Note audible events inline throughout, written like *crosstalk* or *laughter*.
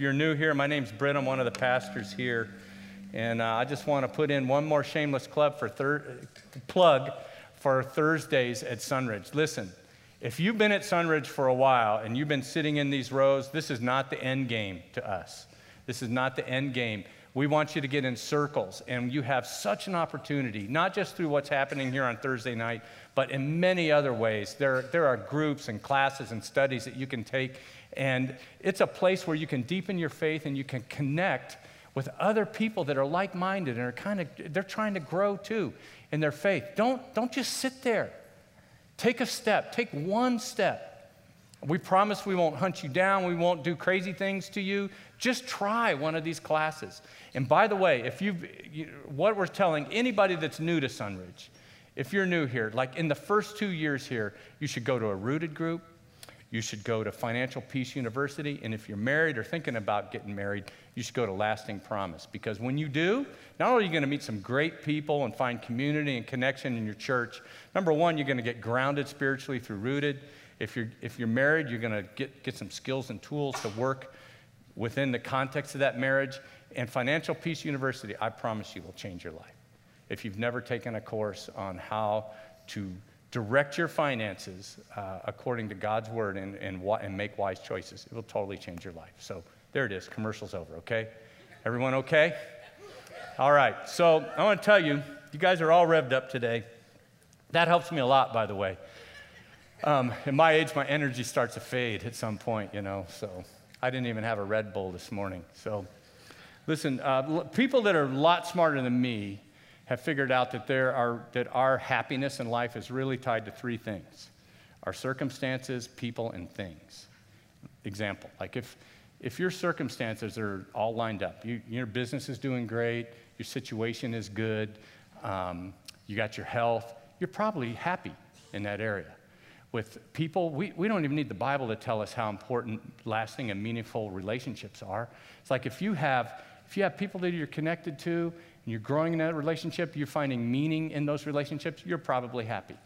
If you're new here, my name's Britt. I'm one of the pastors here. And uh, I just want to put in one more shameless club for thir- plug for Thursdays at Sunridge. Listen, if you've been at Sunridge for a while and you've been sitting in these rows, this is not the end game to us. This is not the end game. We want you to get in circles, and you have such an opportunity, not just through what's happening here on Thursday night, but in many other ways. There, there are groups and classes and studies that you can take, and it's a place where you can deepen your faith and you can connect with other people that are like minded and are kind of, they're trying to grow too in their faith. Don't, don't just sit there. Take a step, take one step. We promise we won't hunt you down, we won't do crazy things to you. Just try one of these classes. And by the way, if you've, you, what we're telling anybody that's new to Sunridge, if you're new here, like in the first two years here, you should go to a rooted group, you should go to Financial Peace University, and if you're married or thinking about getting married, you should go to Lasting Promise. Because when you do, not only are you going to meet some great people and find community and connection in your church, number one, you're going to get grounded spiritually through rooted. If you're, if you're married, you're going to get, get some skills and tools to work within the context of that marriage. And Financial Peace University, I promise you, will change your life. If you've never taken a course on how to direct your finances uh, according to God's word and, and, and make wise choices, it will totally change your life. So there it is. Commercial's over, okay? Everyone okay? All right. So I want to tell you, you guys are all revved up today. That helps me a lot, by the way. Um, at my age, my energy starts to fade at some point, you know, so I didn't even have a Red Bull this morning. So, listen, uh, people that are a lot smarter than me have figured out that, there are, that our happiness in life is really tied to three things our circumstances, people, and things. Example, like if, if your circumstances are all lined up, you, your business is doing great, your situation is good, um, you got your health, you're probably happy in that area with people. We, we don't even need the Bible to tell us how important lasting and meaningful relationships are. It's like if you have, if you have people that you're connected to and you're growing in that relationship, you're finding meaning in those relationships, you're probably happy.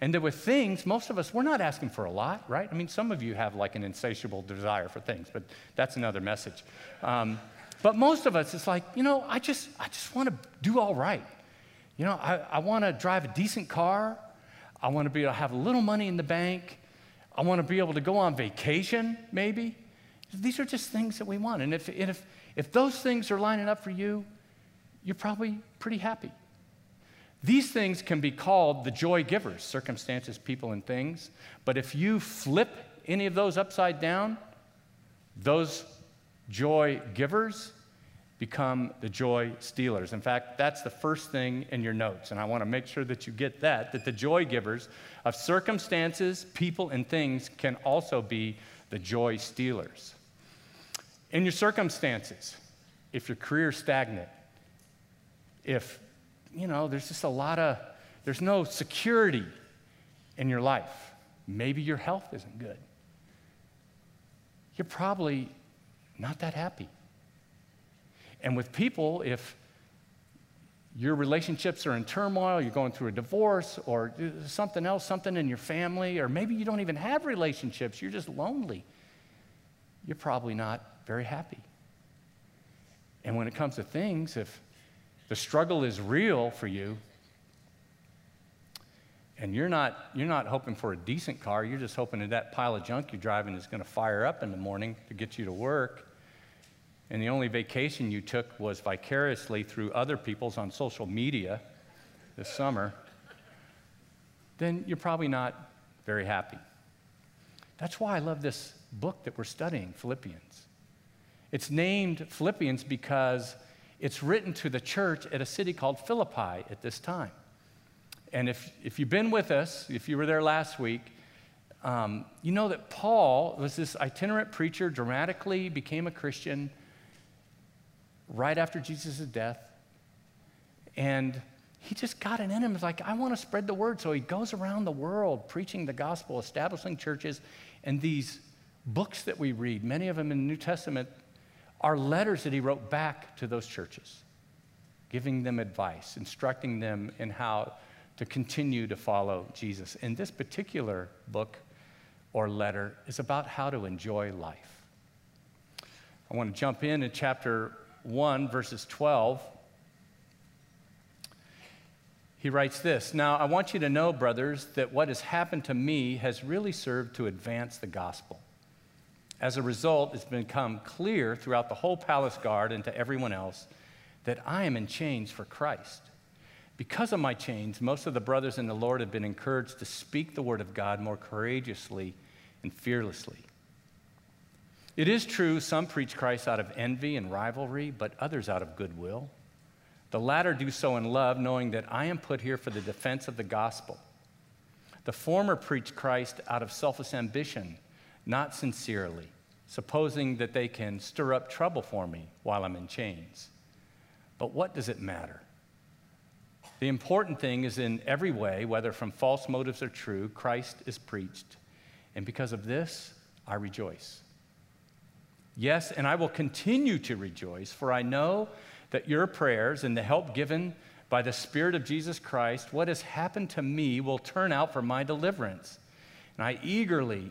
And then with things, most of us, we're not asking for a lot, right? I mean, some of you have like an insatiable desire for things, but that's another message. Um, but most of us, it's like, you know, I just, I just want to do all right. You know, I, I want to drive a decent car. I want to be able to have a little money in the bank. I want to be able to go on vacation, maybe. These are just things that we want. And if, if, if those things are lining up for you, you're probably pretty happy. These things can be called the joy givers circumstances, people, and things. But if you flip any of those upside down, those joy givers become the joy stealers. In fact, that's the first thing in your notes, and I want to make sure that you get that that the joy givers of circumstances, people, and things can also be the joy stealers. In your circumstances, if your career's stagnant, if, you know, there's just a lot of, there's no security in your life, maybe your health isn't good, you're probably not that happy. And with people, if your relationships are in turmoil, you're going through a divorce or something else, something in your family, or maybe you don't even have relationships, you're just lonely, you're probably not very happy. And when it comes to things, if the struggle is real for you, and you're not, you're not hoping for a decent car, you're just hoping that that pile of junk you're driving is going to fire up in the morning to get you to work, and the only vacation you took was vicariously through other people's on social media this summer, then you're probably not very happy. That's why I love this book that we're studying, Philippians. It's named Philippians because it's written to the church at a city called Philippi at this time. And if, if you've been with us, if you were there last week, um, you know that Paul was this itinerant preacher, dramatically became a Christian right after Jesus' death. And he just got it in him. It's like, I want to spread the word. So he goes around the world preaching the gospel, establishing churches. And these books that we read, many of them in the New Testament, are letters that he wrote back to those churches, giving them advice, instructing them in how to continue to follow Jesus. And this particular book or letter is about how to enjoy life. I want to jump in in chapter 1, verses 12. He writes this Now, I want you to know, brothers, that what has happened to me has really served to advance the gospel. As a result, it's become clear throughout the whole palace guard and to everyone else that I am in chains for Christ. Because of my chains, most of the brothers in the Lord have been encouraged to speak the word of God more courageously and fearlessly. It is true, some preach Christ out of envy and rivalry, but others out of goodwill. The latter do so in love, knowing that I am put here for the defense of the gospel. The former preach Christ out of selfish ambition, not sincerely, supposing that they can stir up trouble for me while I'm in chains. But what does it matter? The important thing is in every way, whether from false motives or true, Christ is preached. And because of this, I rejoice. Yes, and I will continue to rejoice, for I know that your prayers and the help given by the Spirit of Jesus Christ, what has happened to me will turn out for my deliverance. And I eagerly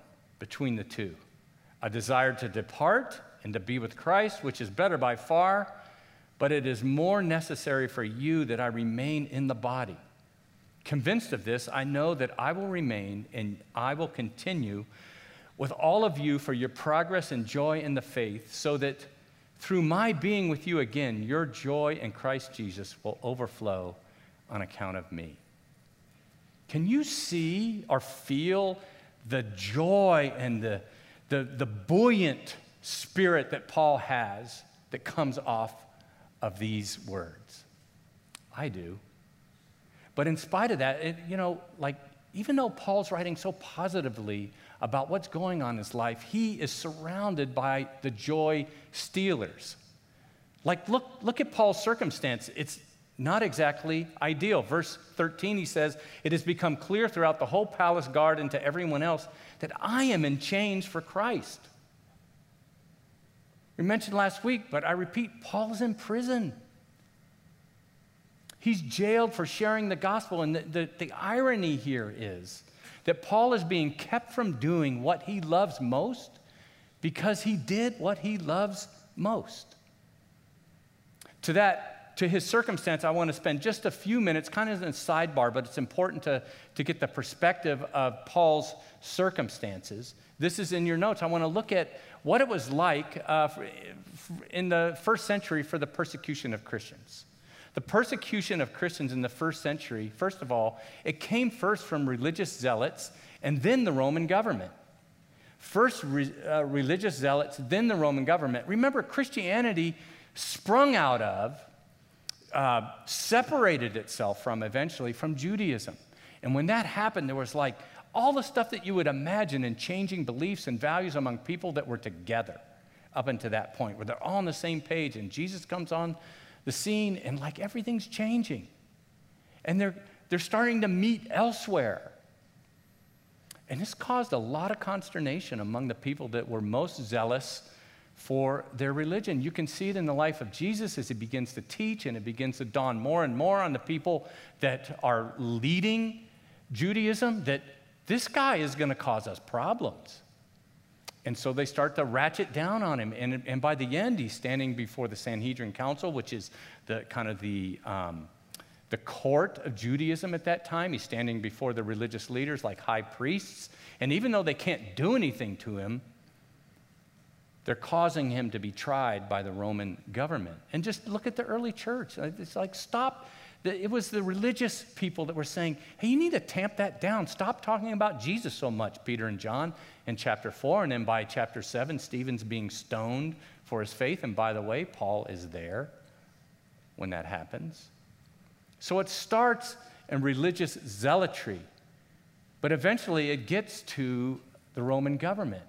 between the two a desire to depart and to be with Christ, which is better by far, but it is more necessary for you that I remain in the body. Convinced of this, I know that I will remain and I will continue with all of you for your progress and joy in the faith, so that through my being with you again, your joy in Christ Jesus will overflow on account of me. Can you see or feel the joy and the, the, the buoyant spirit that Paul has that comes off of these words? I do. But in spite of that, it, you know, like, even though Paul's writing so positively about what's going on in his life, he is surrounded by the joy stealers. Like, look, look at Paul's circumstance. It's not exactly ideal. Verse 13, he says, It has become clear throughout the whole palace guard and to everyone else that I am in chains for Christ. We mentioned last week, but I repeat, Paul is in prison. He's jailed for sharing the gospel. And the, the, the, irony here is that Paul is being kept from doing what he loves most because he did what he loves most. To that, to his circumstance, I want to spend just a few minutes, kind of in a sidebar, but it's important to, to get the perspective of Paul's circumstances. This is in your notes. I want to look at what it was like uh, in the first century for the persecution of Christians. The persecution of Christians in the first century, first of all, it came first from religious zealots and then the Roman government. First re, uh, religious zealots, then the Roman government. Remember, Christianity sprung out of, uh, separated itself from eventually from Judaism. And when that happened, there was like all the stuff that you would imagine in changing beliefs and values among people that were together up until that point, where they're all on the same page. And Jesus comes on the scene, and like everything's changing. And they're, they're starting to meet elsewhere. And this caused a lot of consternation among the people that were most zealous for their religion. You can see it in the life of Jesus as he begins to teach, and it begins to dawn more and more on the people that are leading Judaism that this guy is going to cause us problems. And so they start to ratchet down on him. And, and by the end, he's standing before the Sanhedrin Council, which is the kind of the, um, the court of Judaism at that time. He's standing before the religious leaders like high priests. And even though they can't do anything to him, they're causing him to be tried by the Roman government. And just look at the early church. Uh, it's like, stop it was the religious people that were saying, hey, you need to tamp that down. Stop talking about Jesus so much, Peter and John in chapter 4. And then by chapter 7, Stephen's being stoned for his faith. And by the way, Paul is there when that happens. So it starts in religious zealotry, but eventually it gets to the Roman government.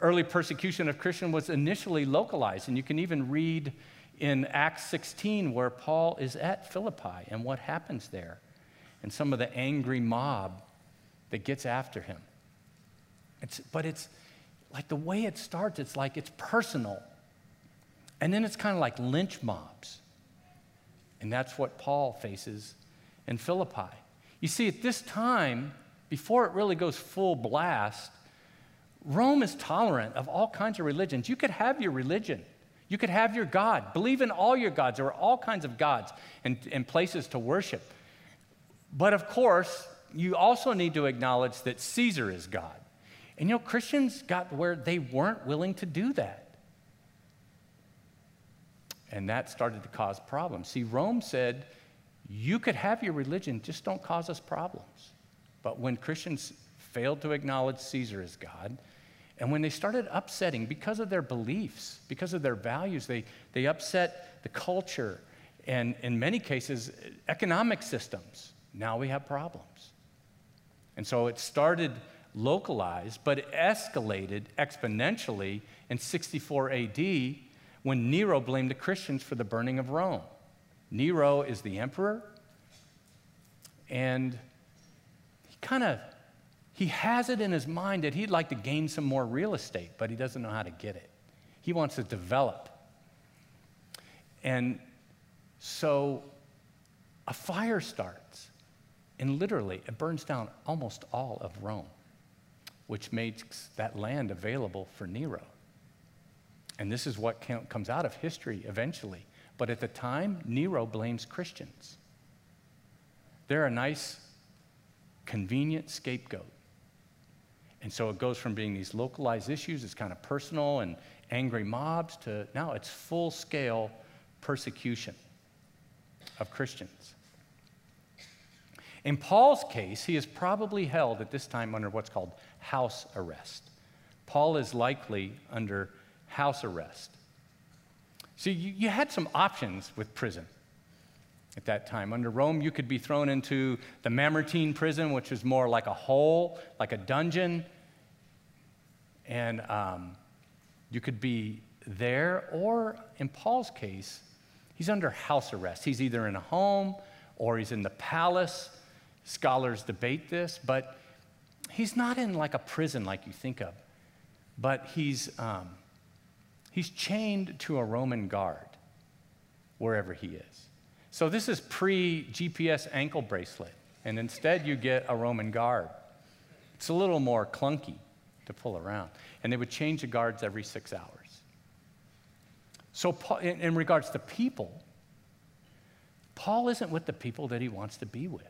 Early persecution of Christian was initially localized. And you can even read in Acts 16 where Paul is at Philippi and what happens there and some of the angry mob that gets after him. It's, but it's like the way it starts, it's like it's personal. And then it's kind of like lynch mobs. And that's what Paul faces in Philippi. You see, at this time, before it really goes full blast, Rome is tolerant of all kinds of religions. You could have your religion, you could have your God, believe in all your gods. There are all kinds of gods and, and places to worship. But of course, you also need to acknowledge that Caesar is God. And you know, Christians got where they weren't willing to do that. And that started to cause problems. See, Rome said, you could have your religion, just don't cause us problems. But when Christians failed to acknowledge Caesar as God, and when they started upsetting because of their beliefs, because of their values, they, they upset the culture and, in many cases, economic systems. Now we have problems. And so it started localized, but it escalated exponentially in 64 AD when Nero blamed the Christians for the burning of Rome. Nero is the emperor, and he kind of he has it in his mind that he'd like to gain some more real estate, but he doesn't know how to get it. He wants to develop. And so a fire starts, and literally it burns down almost all of Rome, which makes that land available for Nero. And this is what comes out of history eventually. But at the time, Nero blames Christians. They're a nice, convenient scapegoat. And so it goes from being these localized issues, it's kind of personal and angry mobs, to now it's full scale persecution of Christians. In Paul's case, he is probably held at this time under what's called house arrest. Paul is likely under house arrest. See, you, you had some options with prison at that time. Under Rome, you could be thrown into the Mamertine prison, which was more like a hole, like a dungeon. And um, you could be there, or in Paul's case, he's under house arrest. He's either in a home or he's in the palace. Scholars debate this, but he's not in like a prison like you think of, but he's. Um, He's chained to a Roman guard wherever he is. So this is pre GPS ankle bracelet, and instead you get a Roman guard. It's a little more clunky to pull around. And they would change the guards every six hours. So, in, in regards to people, Paul isn't with the people that he wants to be with.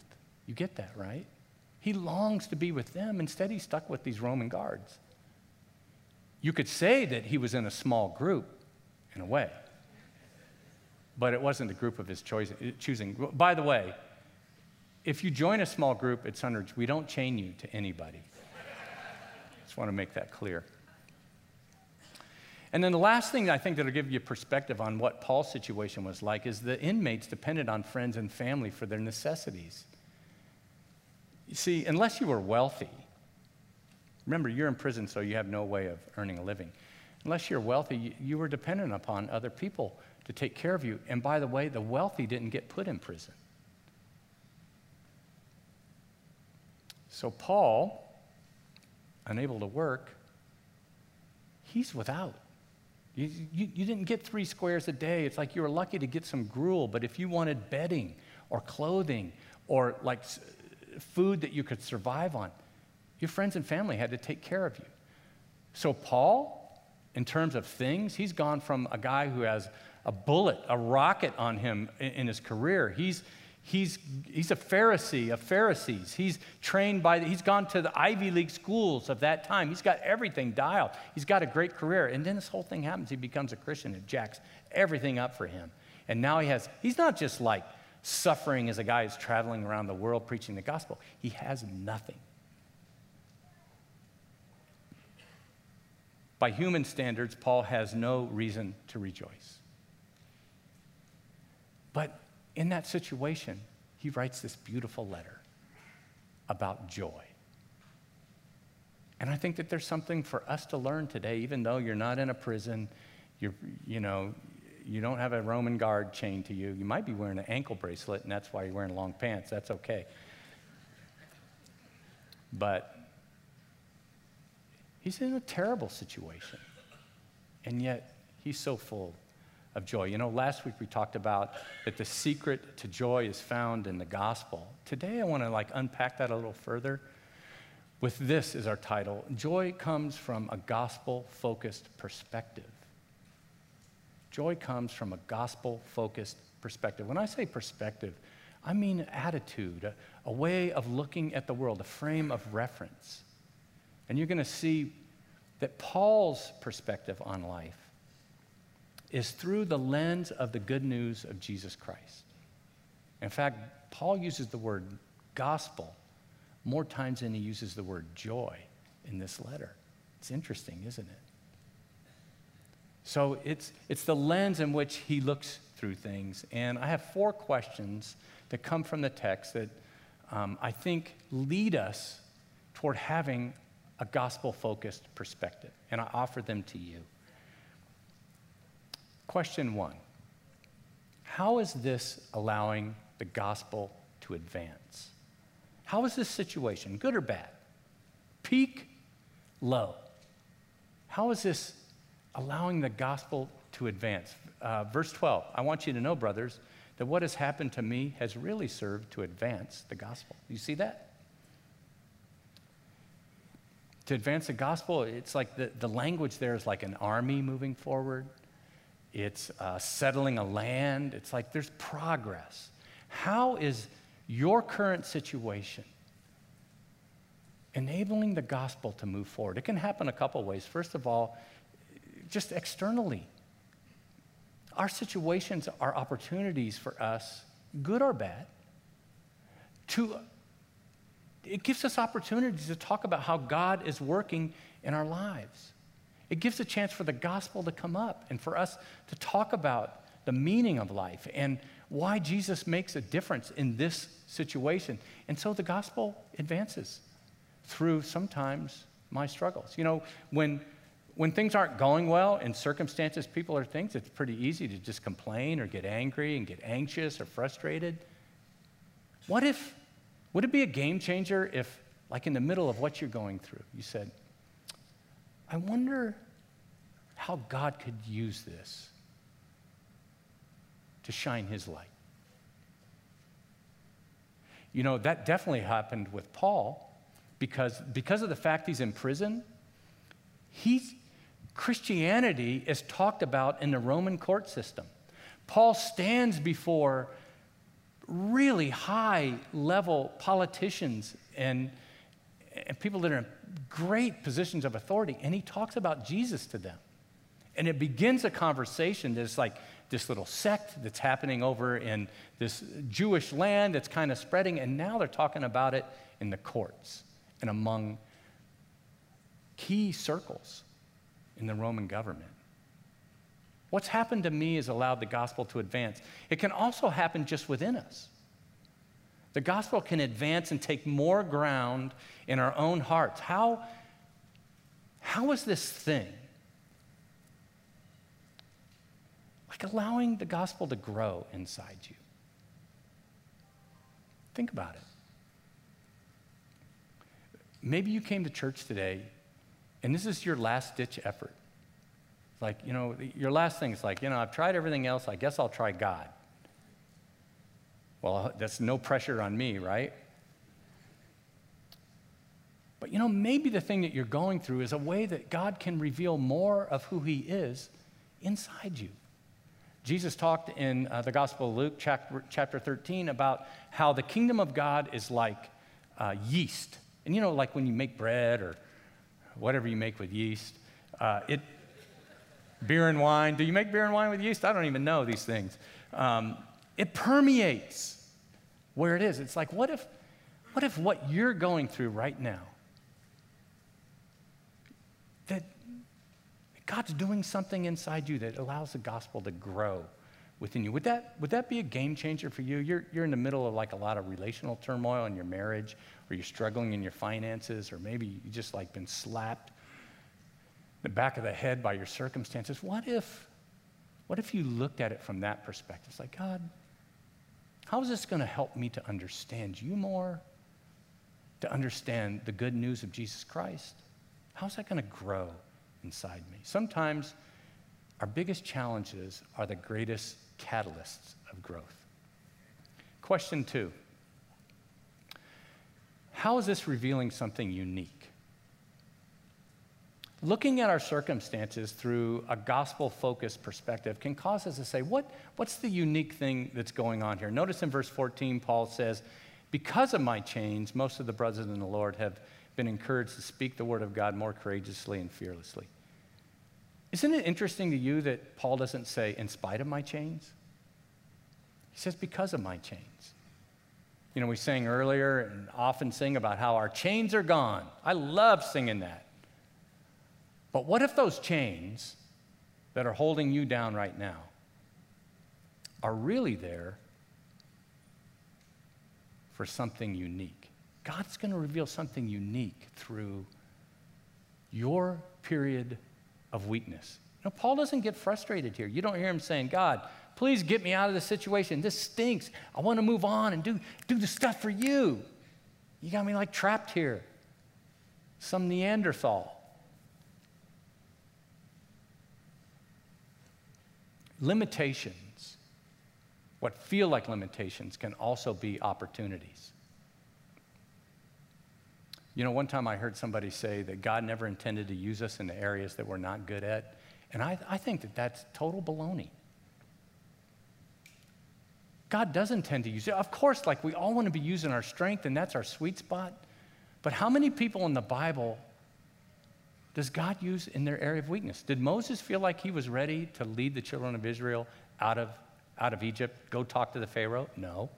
You get that, right? He longs to be with them. Instead, he's stuck with these Roman guards. You could say that he was in a small group, in a way, but it wasn't a group of his choice, uh, choosing. By the way, if you join a small group at Sunridge, we don't chain you to anybody. Want to make that clear. And then the last thing I think that'll give you perspective on what Paul's situation was like is the inmates depended on friends and family for their necessities. You see, unless you were wealthy, Remember, you're in prison, so you have no way of earning a living. Unless you're wealthy, you were dependent upon other people to take care of you. And by the way, the wealthy didn't get put in prison. So, Paul, unable to work, he's without. You, you, you, didn't get three squares a day. It's like you were lucky to get some gruel, but if you wanted bedding or clothing or like food that you could survive on, your friends and family had to take care of you. So, Paul, in terms of things, he's gone from a guy who has a bullet, a rocket on him in, in his career. He's, he's, he's a Pharisee of Pharisees. He's trained by, he's gone to the Ivy League schools of that time. He's got everything dialed. He's got a great career. And then this whole thing happens. He becomes a Christian. It jacks everything up for him. And now he has, he's not just like suffering as a guy who's traveling around the world preaching the gospel, he has nothing. By human standards, Paul has no reason to rejoice. In that situation, he writes this beautiful letter about joy. And I think that there's something for us to learn today, even though you're not in a prison, you're, you know, you don't have a Roman guard chained to you. You might be wearing an ankle bracelet, and that's why you're wearing long pants. That's okay. But he's in a terrible situation. And yet, he's so full of joy. You know, last week we talked about that the secret to joy is found in the gospel. Today I want to like unpack that a little further with this is our title. Joy comes from a gospel focused perspective. Joy comes from a gospel focused perspective. When I say perspective, I mean attitude, a, a way of looking at the world, a frame of reference. And you're going to see that Paul's perspective on life is through the lens of the good news of Jesus Christ. In fact, Paul uses the word gospel more times than he uses the word joy in this letter. It's interesting, isn't it? So it's, it's the lens in which he looks through things. And I have four questions that come from the text that um, I think lead us toward having a gospel focused perspective. And I offer them to you. Question one How is this allowing the gospel to advance? How is this situation, good or bad? Peak, low. How is this allowing the gospel to advance? Uh, verse 12 I want you to know, brothers, that what has happened to me has really served to advance the gospel. You see that? To advance the gospel, it's like the, the language there is like an army moving forward it's uh, settling a land. It's like there's progress. How is your current situation enabling the gospel to move forward? It can happen a couple ways. First of all, just externally. Our situations are opportunities for us, good or bad, to it gives us opportunities to talk about how God is working in our lives. It gives a chance for the gospel to come up and for us to talk about the meaning of life and why Jesus makes a difference in this situation. And so the gospel advances through sometimes my struggles. You know, when, when things aren't going well in circumstances, people or things, it's pretty easy to just complain or get angry and get anxious or frustrated. What if, would it be a game changer if, like in the middle of what you're going through, you said, I wonder how God could use this to shine his light. You know, that definitely happened with Paul because, because of the fact he's in prison, he's, Christianity is talked about in the Roman court system. Paul stands before really high level politicians and, and people that are in great positions of authority, and he talks about Jesus to them. And it begins a conversation that's like this little sect that's happening over in this Jewish land that's kind of spreading, and now they're talking about it in the courts and among key circles in the Roman government. What's happened to me has allowed the gospel to advance. It can also happen just within us. The gospel can advance and take more ground in our own hearts. How, how is this thing? Like allowing the gospel to grow inside you. Think about it. Maybe you came to church today and this is your last ditch effort. Like, you know, your last thing is like, you know, I've tried everything else, I guess I'll try God. Well, that's no pressure on me, right? But you know, maybe the thing that you're going through is a way that God can reveal more of who He is inside you. Jesus talked in uh, the Gospel of Luke, chapter, chapter 13, about how the kingdom of God is like uh, yeast. And you know, like when you make bread or whatever you make with yeast, uh, it, beer and wine. Do you make beer and wine with yeast? I don't even know these things. Um, it permeates where it is. It's like, what if, what if what you're going through right now, that God's doing something inside you that allows the gospel to grow within you. Would that, would that be a game changer for you? You're, you're in the middle of like a lot of relational turmoil in your marriage, or you're struggling in your finances, or maybe you just like been slapped in the back of the head by your circumstances. What if, what if you looked at it from that perspective? It's like, God, how is this going to help me to understand you more? To understand the good news of Jesus Christ? How's that going to grow inside me? Sometimes our biggest challenges are the greatest catalysts of growth. Question two How is this revealing something unique? Looking at our circumstances through a gospel focused perspective can cause us to say, what, What's the unique thing that's going on here? Notice in verse 14, Paul says, Because of my chains, most of the brothers in the Lord have been encouraged to speak the word of God more courageously and fearlessly. Isn't it interesting to you that Paul doesn't say, in spite of my chains? He says, because of my chains. You know, we sang earlier and often sing about how our chains are gone. I love singing that. But what if those chains that are holding you down right now are really there for something unique? God's going to reveal something unique through your period of weakness. You know, Paul doesn't get frustrated here. You don't hear him saying, God, please get me out of this situation. This stinks. I want to move on and do, do the stuff for you. You got me like trapped here. Some Neanderthal. Limitations, what feel like limitations, can also be opportunities. You know, one time I heard somebody say that God never intended to use us in the areas that we're not good at. And I, I think that that's total baloney. God does intend to use it. Of course, like we all want to be using our strength, and that's our sweet spot. But how many people in the Bible does God use in their area of weakness? Did Moses feel like he was ready to lead the children of Israel out of, out of Egypt, go talk to the Pharaoh? No.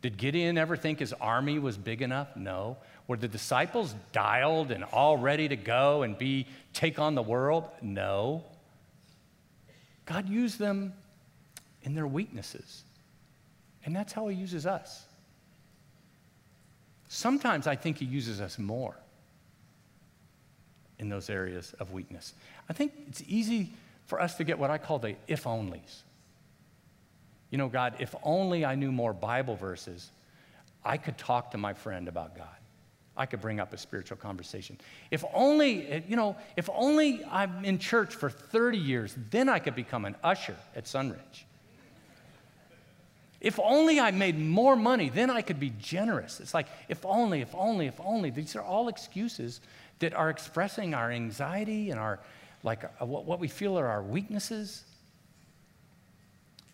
Did Gideon ever think his army was big enough? No. Were the disciples dialed and all ready to go and be take on the world? No. God used them in their weaknesses. And that's how he uses us. Sometimes I think he uses us more in those areas of weakness. I think it's easy for us to get what I call the if onlys. You know, God, if only I knew more Bible verses, I could talk to my friend about God. I could bring up a spiritual conversation. If only, you know, if only I'm in church for 30 years, then I could become an usher at Sunridge. If only I made more money, then I could be generous. It's like, if only, if only, if only. These are all excuses that are expressing our anxiety and our, like, uh, what, what we feel are our weaknesses.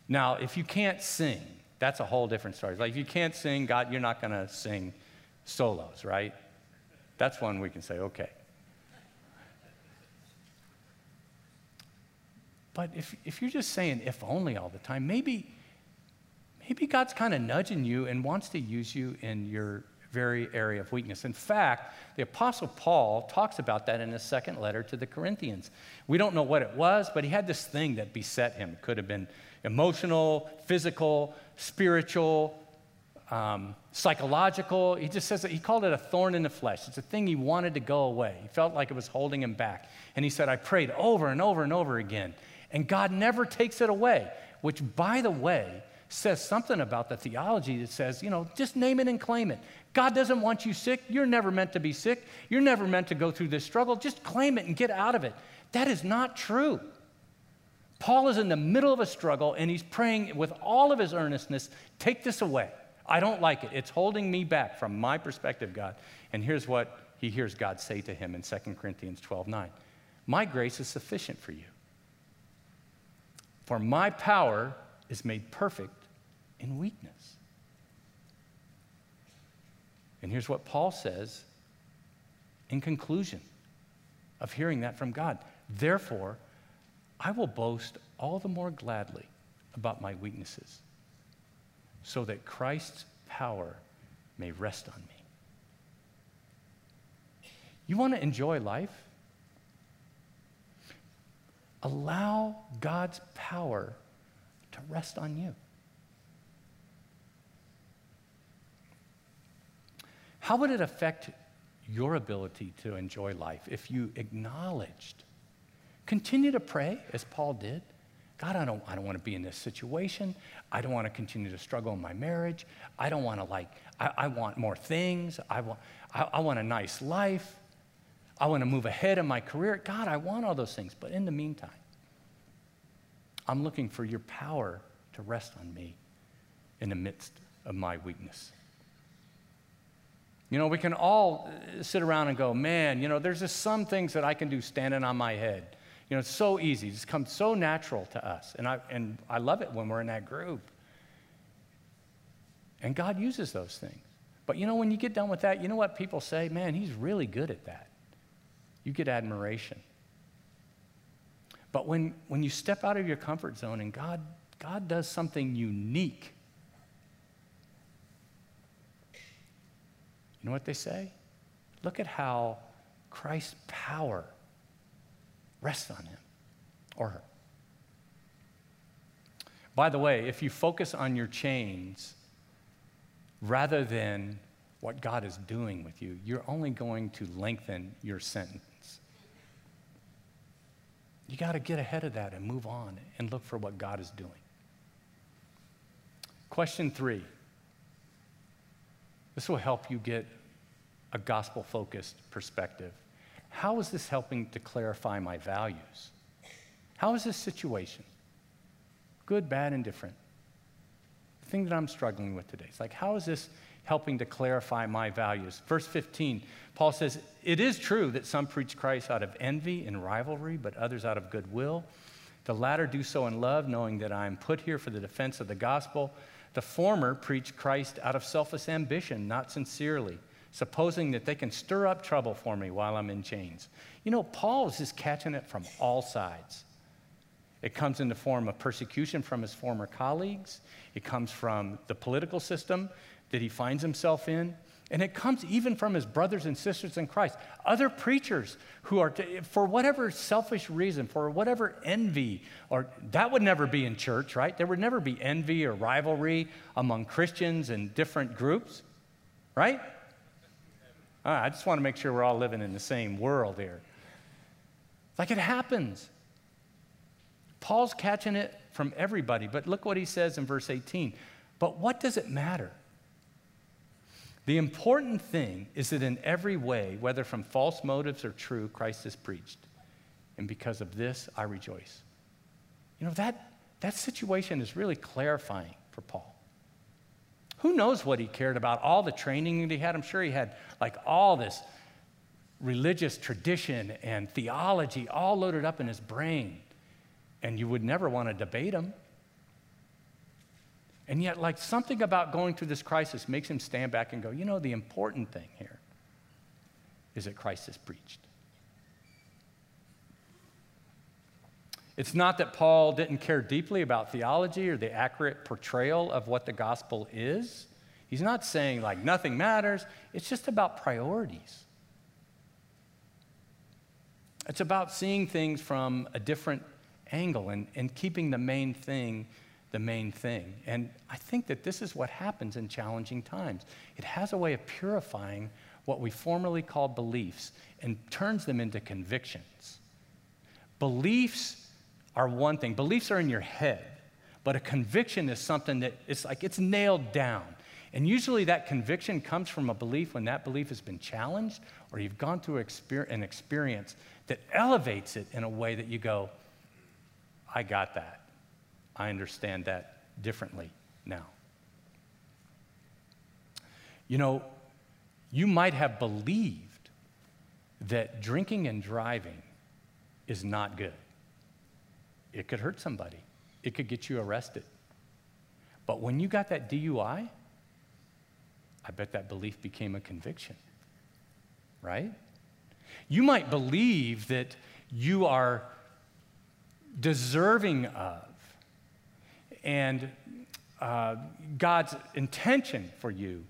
Now, if you can't sing, that's a whole different story. Like, if you can't sing, God, you're not going to sing solos, right? That's one we can say, okay. But if, if you're just saying if only all the time, maybe, maybe God's kind of nudging you and wants to use you in your very area of weakness. In fact, the Apostle Paul talks about that in his second letter to the Corinthians. We don't know what it was, but he had this thing that beset him. It could have been emotional, physical, spiritual, um, psychological. He just says that he called it a thorn in the flesh. It's a thing he wanted to go away. He felt like it was holding him back. And he said, I prayed over and over and over again. And God never takes it away, which, by the way, says something about the theology that says, you know, just name it and claim it. God doesn't want you sick. You're never meant to be sick. You're never meant to go through this struggle. Just claim it and get out of it. That is not true. Paul is in the middle of a struggle and he's praying with all of his earnestness take this away. I don't like it. It's holding me back from my perspective, God. And here's what he hears God say to him in 2 Corinthians 12 9. My grace is sufficient for you. For my power is made perfect in weakness. And here's what Paul says in conclusion of hearing that from God. Therefore, I will boast all the more gladly about my weaknesses, so that Christ's power may rest on me. You want to enjoy life? Allow God's power to rest on you. How would it affect your ability to enjoy life if you acknowledged? Continue to pray, as Paul did. God, I don't, I don't want to be in this situation. I don't want to continue to struggle in my marriage. I don't want to, like, I, I want more things. I want, I, I want a nice life. I want to move ahead in my career. God, I want all those things. But in the meantime, I'm looking for your power to rest on me in the midst of my weakness. You know, we can all uh, sit around and go, man, you know, there's just some things that I can do standing on my head. You know, it's so easy. It's come so natural to us. And I, and I love it when we're in that group. And God uses those things. But you know, when you get done with that, you know what people say? Man, he's really good at that. You get admiration. But when, when you step out of your comfort zone and God, God does something unique, you know what they say? Look at how Christ's power rests on him or her. By the way, if you focus on your chains rather than what God is doing with you, you're only going to lengthen your sentence. You got to get ahead of that and move on and look for what God is doing. Question three. This will help you get a gospel focused perspective. How is this helping to clarify my values? How is this situation? Good, bad, and different. The thing that I'm struggling with today. It's like, how is this helping to clarify my values? Verse 15, Paul says, It is true that some preach Christ out of envy and rivalry, but others out of goodwill. The latter do so in love, knowing that I am put here for the defense of the gospel. The former preach Christ out of selfish ambition, not sincerely supposing that they can stir up trouble for me while I'm in chains. You know, Paul is just catching it from all sides. It comes in the form of persecution from his former colleagues, it comes from the political system that he finds himself in. And it comes even from his brothers and sisters in Christ, other preachers who are, to, for whatever selfish reason, for whatever envy, or that would never be in church, right? There would never be envy or rivalry among Christians and different groups, right? I just want to make sure we're all living in the same world here. Like it happens. Paul's catching it from everybody, but look what he says in verse 18. But what does it matter? The important thing is that in every way, whether from false motives or true, Christ is preached. And because of this, I rejoice. You know, that, that situation is really clarifying for Paul. Who knows what he cared about? All the training that he had. I'm sure he had like all this religious tradition and theology all loaded up in his brain. And you would never want to debate him. And yet, like something about going through this crisis makes him stand back and go, you know, the important thing here is that Christ is preached. It's not that Paul didn't care deeply about theology or the accurate portrayal of what the gospel is. He's not saying like nothing matters, it's just about priorities. It's about seeing things from a different angle and, and keeping the main thing the main thing. And I think that this is what happens in challenging times. It has a way of purifying what we formerly called beliefs and turns them into convictions. Beliefs are one thing. Beliefs are in your head, but a conviction is something that it's like it's nailed down. And usually that conviction comes from a belief when that belief has been challenged or you've gone through an experience that elevates it in a way that you go, I got that. I understand that differently now. You know, you might have believed that drinking and driving is not good. It could hurt somebody, it could get you arrested. But when you got that DUI, I bet that belief became a conviction, right? You might believe that you are deserving of, and uh, God's intention for you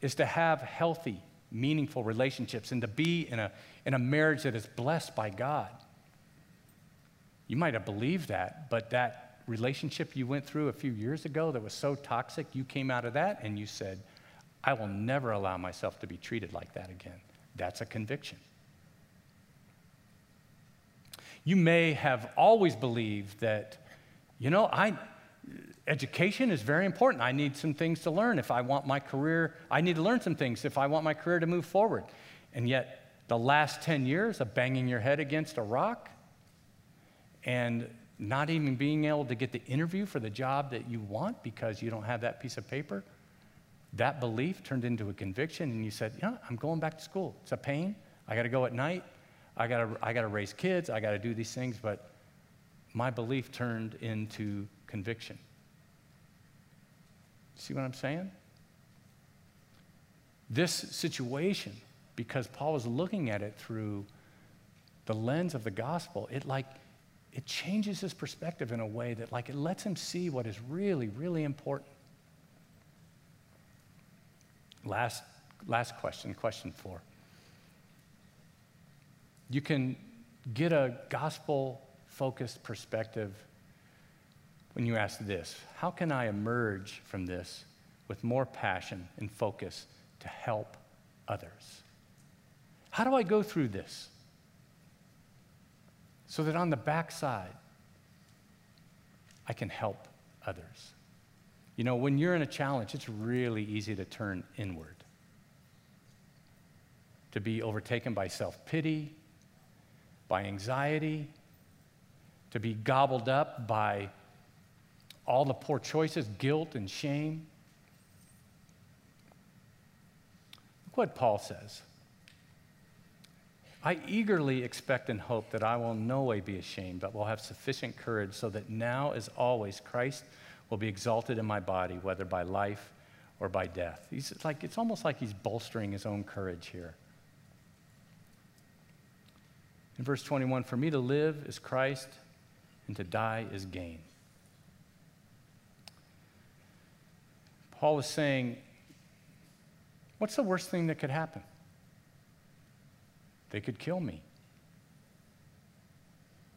is to have healthy, meaningful relationships and to be in a, in a marriage that is blessed by God. You might have believed that, but that relationship you went through a few years ago that was so toxic, you came out of that and you said, I will never allow myself to be treated like that again. That's a conviction. You may have always believed that, you know, I, education is very important. I need some things to learn if I want my career. I need to learn some things if I want my career to move forward. And yet, the last 10 years of banging your head against a rock and not even being able to get the interview for the job that you want because you don't have that piece of paper, that belief turned into a conviction, and you said, know, I'm going back to school. It's a pain. I got to go at night. I got to I got to raise kids. I got to do these things. But my belief turned into conviction. See what I'm saying? This situation, because Paul was looking at it through the lens of the gospel, it like it changes his perspective in a way that like it lets him see what is really, really important. Last, last question, question four. You can get a gospel focused perspective when you ask this How can I emerge from this with more passion and focus to help others? How do I go through this so that on the backside, I can help others? You know, when you're in a challenge, it's really easy to turn inward, to be overtaken by self pity, by anxiety, to be gobbled up by all the poor choices, guilt, and shame. Look what Paul says. I eagerly expect and hope that I will in no way be ashamed, but will have sufficient courage so that now, as always, Christ will be exalted in my body, whether by life or by death. He's like, it's almost like he's bolstering his own courage here. In verse 21, for me to live is Christ, and to die is gain. Paul is saying, What's the worst thing that could happen? They could kill me.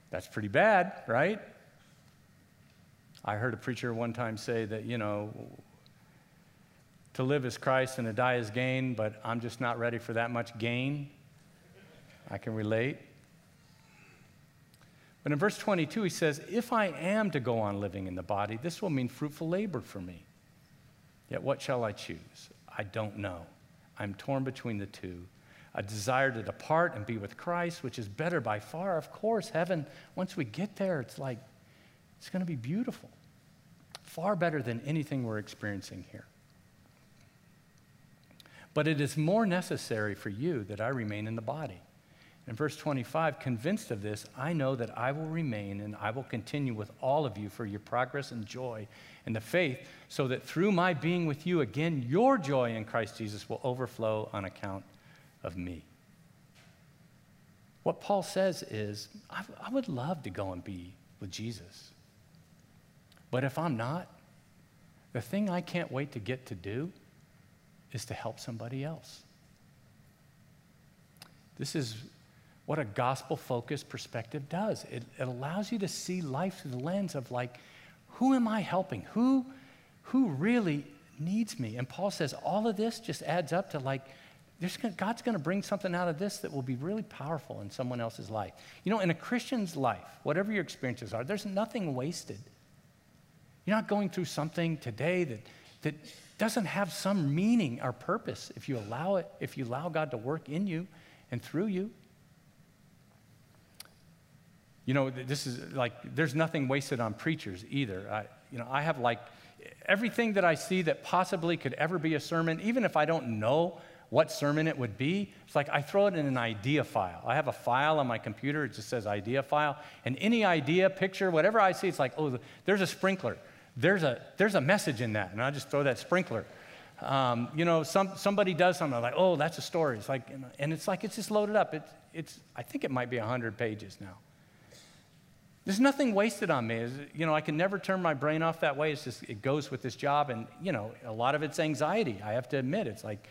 That's pretty bad, right? I heard a preacher one time say that, you know, to live is Christ and to die is gain, but I'm just not ready for that much gain. I can relate. But in verse 22, he says, If I am to go on living in the body, this will mean fruitful labor for me. Yet what shall I choose? I don't know. I'm torn between the two. A desire to depart and be with Christ, which is better by far. Of course, heaven, once we get there, it's like, it's going to be beautiful. Far better than anything we're experiencing here. But it is more necessary for you that I remain in the body. In verse 25, convinced of this, I know that I will remain and I will continue with all of you for your progress and joy in the faith, so that through my being with you again, your joy in Christ Jesus will overflow on account of me. What Paul says is, I, I would love to go and be with Jesus. But if I'm not, the thing I can't wait to get to do is to help somebody else. This is what a gospel focused perspective does. It, it, allows you to see life through the lens of, like, who am I helping? Who, who really needs me? And Paul says all of this just adds up to, like, gonna, God's going to bring something out of this that will be really powerful in someone else's life. You know, in a Christian's life, whatever your experiences are, there's nothing wasted. You're not going through something today that, that doesn't have some meaning or purpose if you allow it, if you allow God to work in you and through you. You know, this is like, there's nothing wasted on preachers either. I, you know, I have like everything that I see that possibly could ever be a sermon, even if I don't know what sermon it would be, it's like I throw it in an idea file. I have a file on my computer, it just says idea file, and any idea, picture, whatever I see, it's like, oh, there's a sprinkler. There's a, there's a message in that, and I just throw that sprinkler. Um, you know, some, somebody does something like, oh, that's a story. It's like, and it's like it's just loaded up. It's, it's I think it might be 100 pages now. There's nothing wasted on me. You know, I can never turn my brain off that way. It's just, it goes with this job. And, you know, a lot of it's anxiety. I have to admit, it's like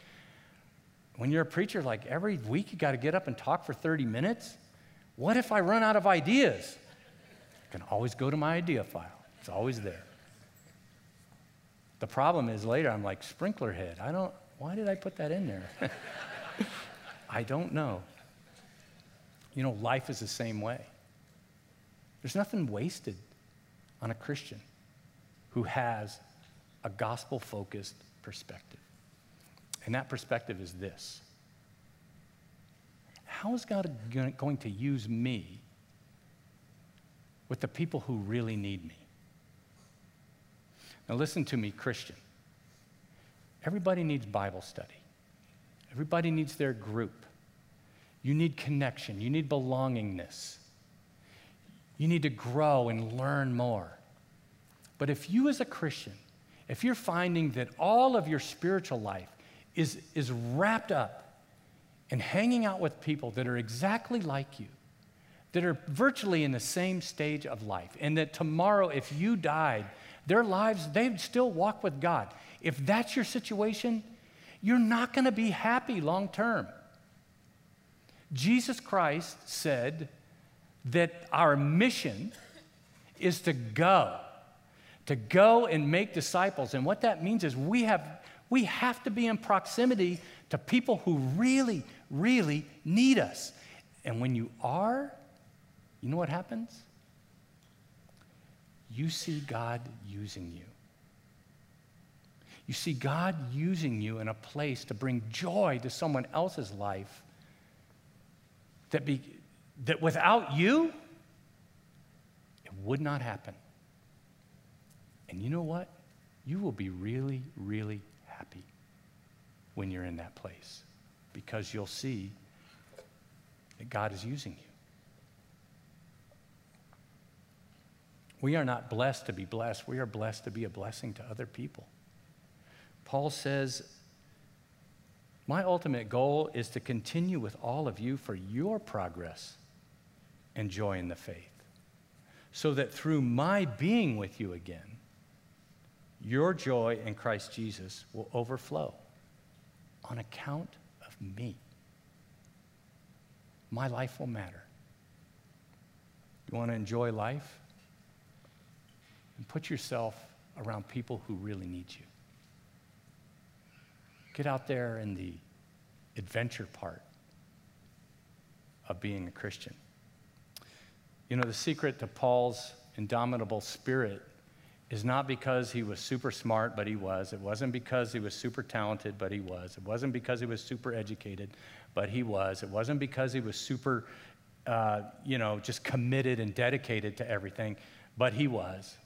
when you're a preacher, like every week you got to get up and talk for 30 minutes. What if I run out of ideas? I can always go to my idea file. It's always there. The problem is later, I'm like, sprinkler head. I don't, why did I put that in there? *laughs* I don't know. You know, life is the same way. There's nothing wasted on a Christian who has a gospel focused perspective. And that perspective is this How is God going to use me with the people who really need me? Now, listen to me, Christian. Everybody needs Bible study, everybody needs their group. You need connection, you need belongingness. You need to grow and learn more. But if you, as a Christian, if you're finding that all of your spiritual life is, is wrapped up in hanging out with people that are exactly like you, that are virtually in the same stage of life, and that tomorrow, if you died, their lives, they'd still walk with God. If that's your situation, you're not going to be happy long term. Jesus Christ said that our mission is to go, to go and make disciples. And what that means is we have, we have to be in proximity to people who really, really need us. And when you are, you know what happens? you see God using you. You see God using you in a place to bring joy to someone else's life that, be, that without you, it would not happen. And you know what? You will be really, really happy when you're in that place because you'll see that God is using you. We are not blessed to be blessed. We are blessed to be a blessing to other people. Paul says, My ultimate goal is to continue with all of you for your progress and joy in the faith, so that through my being with you again, your joy in Christ Jesus will overflow on account of me. My life will matter. You want to enjoy life? and put yourself around people who really need you. Get out there in the adventure part of being a Christian. You know, the secret to Paul's indomitable spirit is not because he was super smart, but he was. It wasn't because he was super talented, but he was. It wasn't because he was super educated, but he was. It wasn't because he was super, uh, you know, just committed and dedicated to everything, but he was.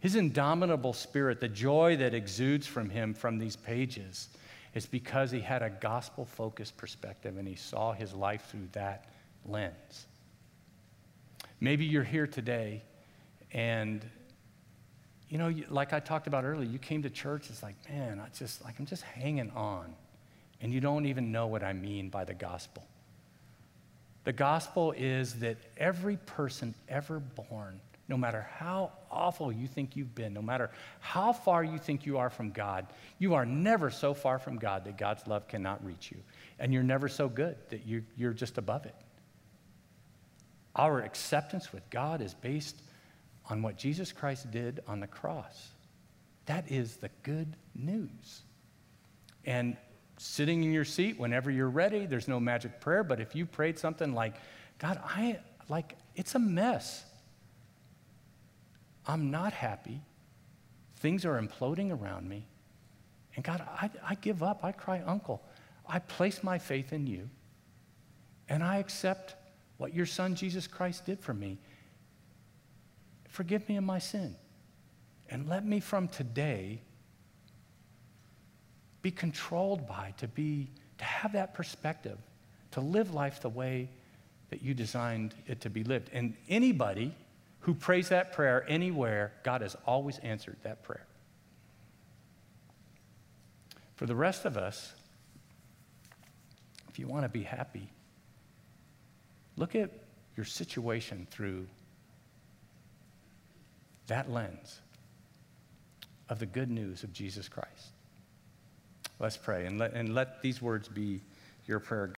His indomitable spirit, the joy that exudes from him from these pages, is because he had a gospel focused perspective and he saw his life through that lens. Maybe you're here today and you know, like I talked about earlier, you came to church, it's like, man, I just like I'm just hanging on. And you don't even know what I mean by the gospel. The gospel is that every person ever born no matter how awful you think you've been, no matter how far you think you are from God, you are never so far from God that God's love cannot reach you. And you're never so good that you, you're just above it. Our acceptance with God is based on what Jesus Christ did on the cross. That is the good news. And sitting in your seat whenever you're ready, there's no magic prayer, but if you prayed something like, God, I like it's a mess. I'm not happy. Things are imploding around me. And God, I, I give up. I cry, Uncle. I place my faith in you. And I accept what your son Jesus Christ did for me. Forgive me of my sin. And let me from today be controlled by, to be, to have that perspective, to live life the way that you designed it to be lived. And anybody who prays that prayer anywhere, God has always answered that prayer. For the rest of us, if you want to be happy, look at your situation through that lens of the good news of Jesus Christ. Let's pray and let, and let these words be your prayer.